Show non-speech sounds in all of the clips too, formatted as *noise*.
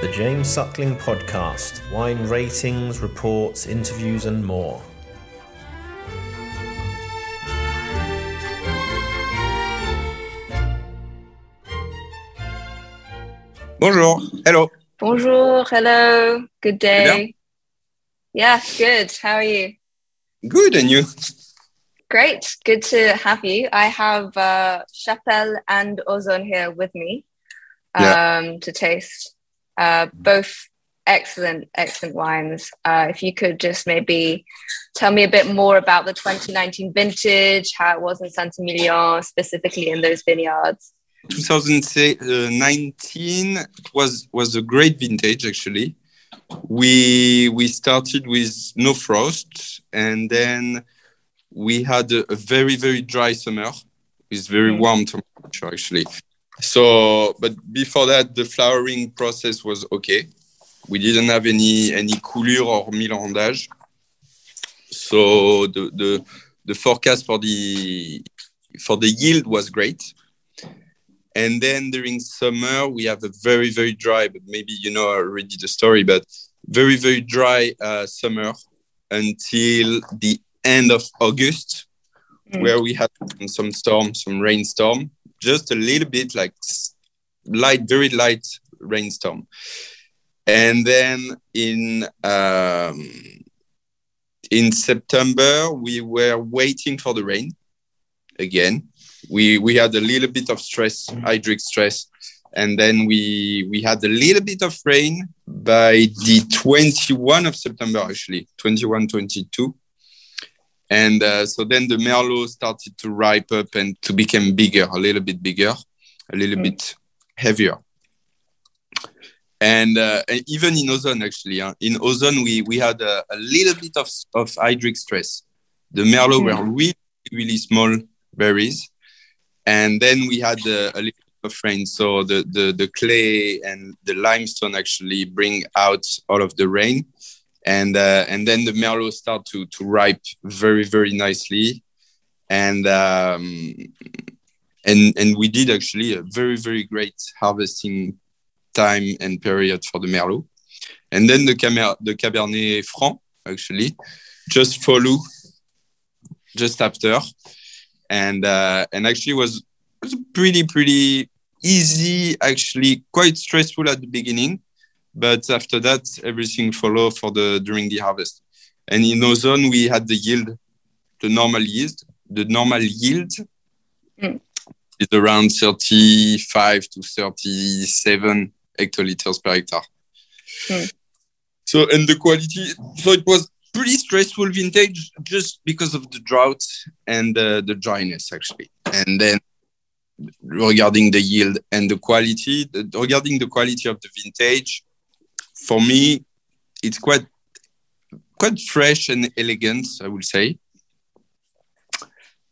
the James Suckling Podcast wine ratings, reports, interviews, and more. Bonjour. Hello. Bonjour. Hello. Good day. Yes, good. How are you? Good. And you? Great. Good to have you. I have uh, Chapelle and Ausone here with me um, Yeah. to taste. Uh, both excellent, excellent wines. Uh, if you could just maybe tell me a bit more about the 2019 vintage, how it was in Saint Emilion, specifically in those vineyards. 2019 was was a great vintage actually. We we started with no frost and then we had a, a very very dry summer with very Mm. warm temperature actually. So but before that the flowering process was okay. We didn't have any any coulure or millerandage. So the the the forecast for the for the yield was great. And then during summer, we have a very, very dry, but maybe you know already the story, but very, very dry uh, summer until the end of August, Mm. where we had some storm, some rainstorm, just a little bit like light, very light rainstorm. And then in um, in September, we were waiting for the rain again we we had a little bit of stress hydric stress and then we we had a little bit of rain by the 21 of september actually 21 22 and uh, so then the merlot started to ripe up and to become bigger a little bit bigger a little Mm. bit heavier and, uh, and even in Ausone actually huh? in Ausone we we had a, a little bit of of hydric stress the merlot Mm. were really really small berries and then we had a, a little bit of rain so the, the the clay and the limestone actually bring out all of the rain and uh, and then the merlot start to to ripe very very nicely. And um and and we did actually a very very great harvesting time and period for the merlot and then the Camer- the cabernet franc actually just follow just after. And uh, and actually was was pretty pretty easy actually quite stressful at the beginning but after that everything followed for the during the harvest and in Ausone we had the yield the normal yield the normal yield Mm. is around 35 to 37 hectoliters per hectare Mm. so and the quality so it was pretty stressful vintage just because of the drought and uh, the dryness actually and then regarding the yield and the quality the, regarding the quality of the vintage for me it's quite quite fresh and elegant i would say.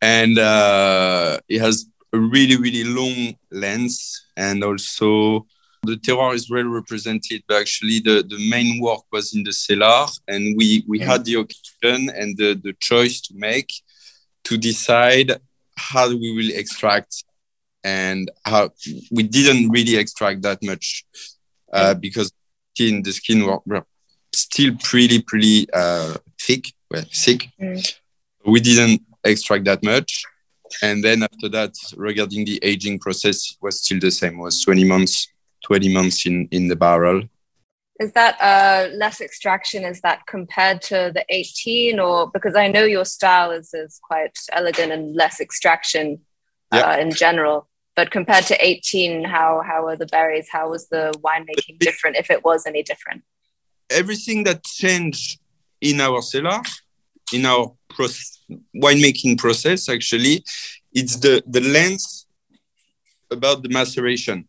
And uh, it has a really really long lens and also the terroir is well represented but actually the, the main work was in the cellar and we we had the occasion and the, the choice to make to decide how we will extract and how we didn't really extract that much uh, because skin the skin were, were still pretty pretty uh, thick well thick Mm. we didn't extract that much and then after that regarding the aging process was still the same was 20 months 20 months in in the barrel Is that uh, less extraction? Is that compared to the 18? Or because I know your style is, is quite elegant and less extraction uh, in general. But compared to 18, how, how are the berries? How was the winemaking different, if it was any different? everything that changed in our cellar, in our winemaking process, actually, it's the, the length about the maceration,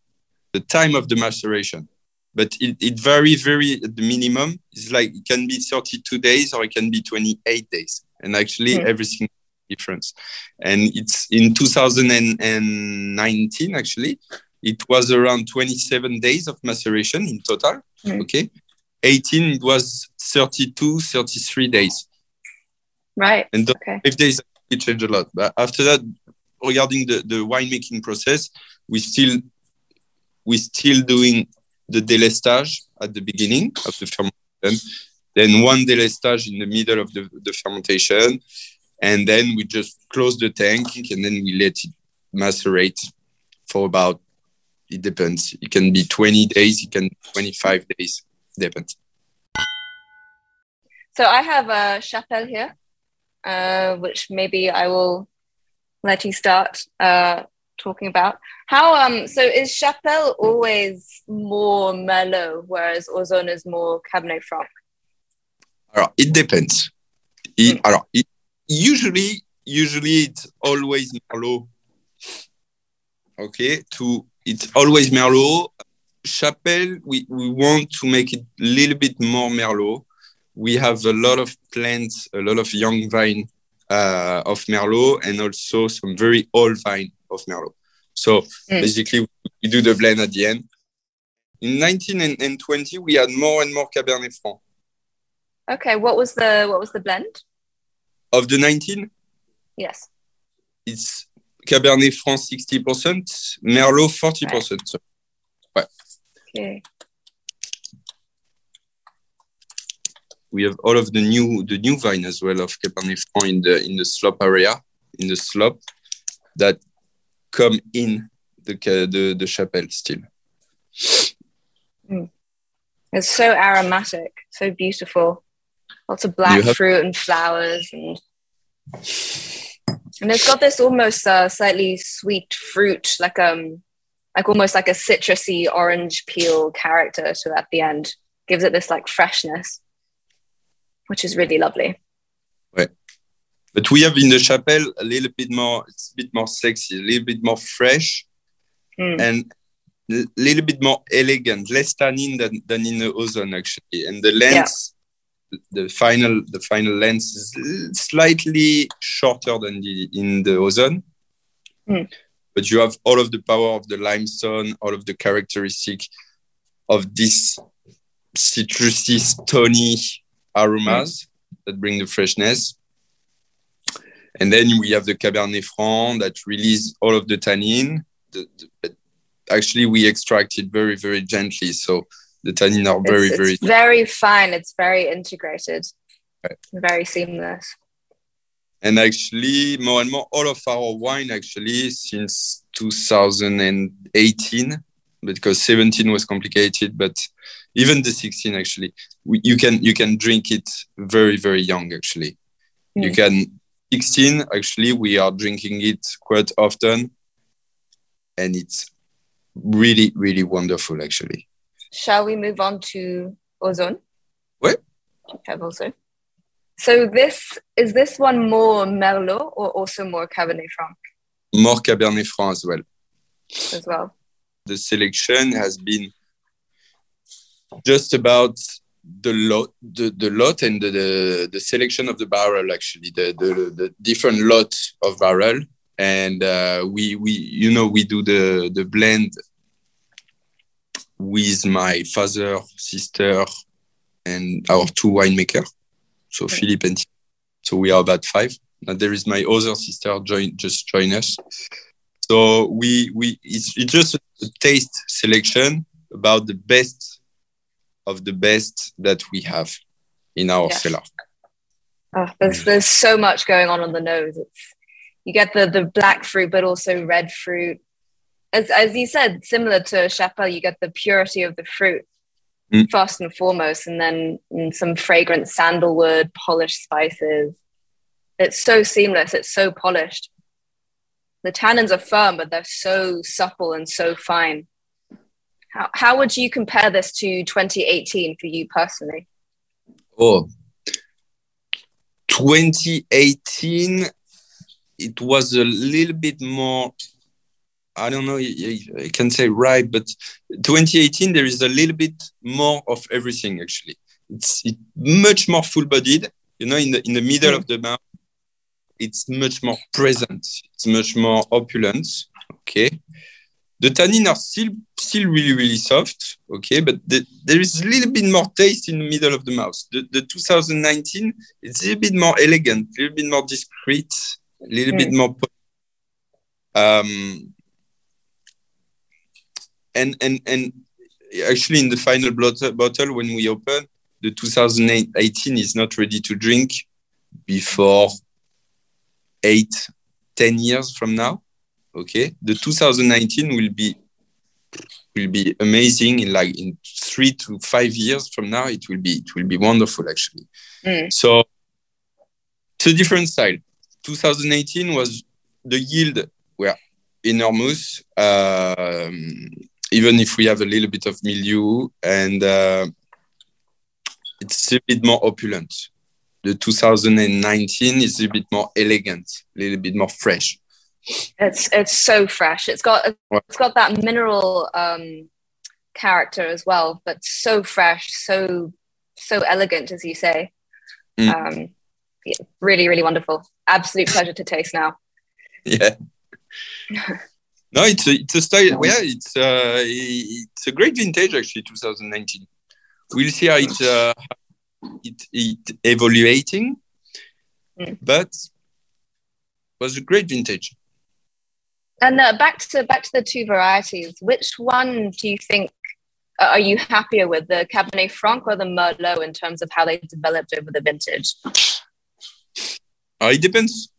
the time of the maceration. But it, it vary very at the minimum. It's like it can be 32 days or it can be 28 days. And actually, Hmm. everything difference. And it's in 2019, actually, it was around 27 days of maceration in total. Hmm. Okay. 18 it was 32 33 days Right. and Okay. five days it changed a lot but after that regarding the, the winemaking process we still we still doing the délestage at the beginning of the fermentation, then one délestage in the middle of the, the fermentation, and then we just close the tank and then we let it macerate for about it depends. It can be 20 days it can 25 days depends. So i have a chapelle here uh, which maybe i will let you start uh, talking about. How um so is chapelle always more merlot whereas Ausone is more cabernet franc? It depends. It, mm. it, usually usually it's always merlot. Okay to it's always merlot. Chapelle we, we want to make it a little bit more merlot. We have a lot of plants a lot of young vine uh, of merlot and also some very old vine of merlot. So mm. basically we do the blend at the end. In 19 and, and 20 we had more and more cabernet franc. Okay what was the what was the blend of the 19 yes it's Cabernet Franc 60%, Merlot 40%. Ouais. Okay. We have all of the new the new vine as well of Cabernet Franc in the in the slope area, in the slope that come in the the, the chapelle still. Mm. It's so aromatic, so beautiful. Lots of black have- fruit and flowers and and it's got this almost uh, slightly sweet fruit, like um, like almost like a citrusy orange peel character to at the end. Gives it this like freshness, which is really lovely. Right. But we have in the chapelle a little bit more, it's a bit more sexy, a little bit more fresh, mm. and a little bit more elegant, less tannin than, than in the Ausone actually. And the lens the final the final lens is slightly shorter than the in the Ausone mm. but you have all of the power of the limestone all of the characteristic of this citrusy stony aromas mm. that bring the freshness and then we have the cabernet franc that release all of the tannin the, the, actually we extract it very very gently so the tannin are very it's, very very fine. It's very integrated. Right. very seamless. And actually more and more all of our wine actually since 2018 because 17 was complicated but even the 16 actually we, you can you can drink it very very young actually. Mm. you can 16 actually we are drinking it quite often and it's really really wonderful actually shall we move on to Ausone? What? Have also. So this is this one more Merlot or also more Cabernet Franc? More Cabernet Franc as well. As well. The selection has been just about the lot, the, the lot and the, the, the selection of the barrel actually, the, the, the different lot of barrel. And uh, we, we, you know, we do the, the blend with my father, sister, and our two winemakers. So okay. Philippe and so we are about five. And there is my other sister join just join us. So we we it's, it's just a taste selection about the best of the best that we have in our yeah. cellar. Oh, there's there's so much going on on the nose. It's you get the the black fruit, but also red fruit, as as you said, similar to Chapelle, you get the purity of the fruit mm. first and foremost, and then some fragrant sandalwood, polished spices. It's so seamless. It's so polished. The tannins are firm, but they're so supple and so fine. How, how would you compare this to 2018 for you personally? Oh, 2018, it was a little bit more I don't know, I can say right, but 2018 there is a little bit more of everything actually. It's it, much more full-bodied. You know, in the in the middle mm. of the mouth, it's much more present. It's much more opulent. Okay, the tannin are still still really really soft. Okay, but the, there is a little bit more taste in the middle of the mouth. The, the 2019 it's a little bit more elegant, a little bit more discreet, a little mm. bit more. Um, and and and actually in the final bottle when we open, the 2018 is not ready to drink before eight, 10 years from now. Okay. The 2019 will be will be amazing in like in three to five years from now it will be it will be wonderful actually mm. so it's a different style 2018 was the yield were enormous um, even if we have a little bit of milieu and uh, it's a bit more opulent the 2019 is a bit more elegant a little bit more fresh it's it's so fresh. It's got it's got that mineral um, character as well, but so fresh, so so elegant, as you say. Mm. Um, yeah, really, really wonderful. Absolute pleasure to taste now. *laughs* Yeah. *laughs* no, it's a, it's a style. Yeah, it's uh, it's a great vintage actually. 2019. We'll see how it uh, it, it evaluating, mm. but was a great vintage. And uh, back to back to the two varieties. Which one do you think uh, are you happier with, the Cabernet Franc or the Merlot, in terms of how they developed over the vintage? Uh, it depends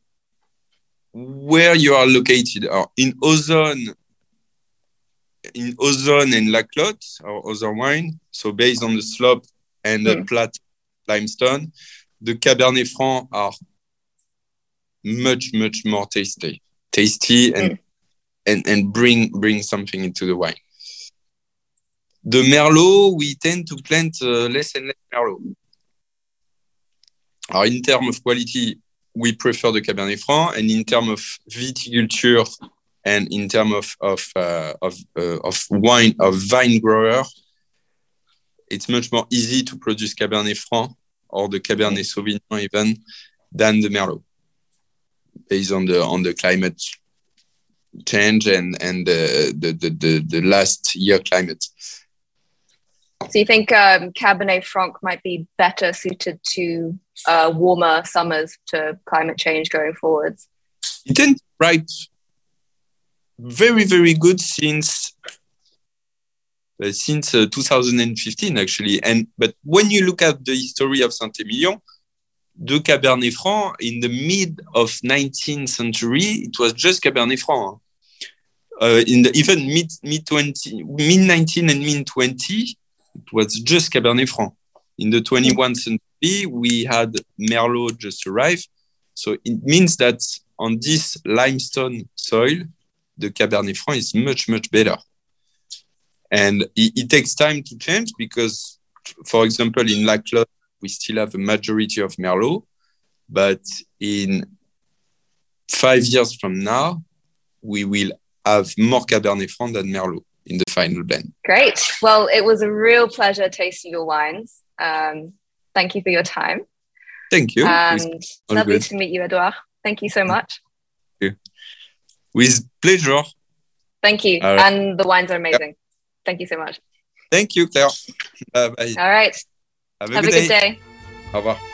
where you are located. Uh, in Ausone, in Ausone and La Clotte, or other wine, so based on the slope and the mm. Plat limestone, the Cabernet Franc are much much more tasty, tasty and mm and, and bring bring something into the wine. The Merlot, we tend to plant uh, less and less Merlot. in terms of quality, we prefer the Cabernet Franc, and in terms of viticulture and in terms of of uh, of, uh, of wine of vine grower, it's much more easy to produce Cabernet Franc or the Cabernet Sauvignon even than the Merlot, based on the on the climate change and and the the the, the last year climate. So you think um, Cabernet Franc might be better suited to uh, warmer summers to climate change going forwards? You tends right very very good since uh, since uh, 2015 actually and but when you look at the history of Saint-Emilion the Cabernet Franc in the mid of 19th century it was just Cabernet Franc uh, in the even mid mid 20 mid 19 and mid 20 it was just cabernet franc in the 21st century we had merlot just arrived so it means that on this limestone soil the cabernet franc is much much better and it, it takes time to change because for example in la we still have a majority of merlot but in five years from now we will have more Cabernet Franc than Merlot in the final blend. Great. Well, it was a real pleasure tasting your wines. Um, thank you for your time. Thank you. And lovely good. to meet you, Edouard. Thank you so much. Thank you. With pleasure. Thank you. Right. And the wines are amazing. Yep. Thank you so much. Thank you, Claire. Bye. All right. Have a, Have good, a good day. day. Au revoir.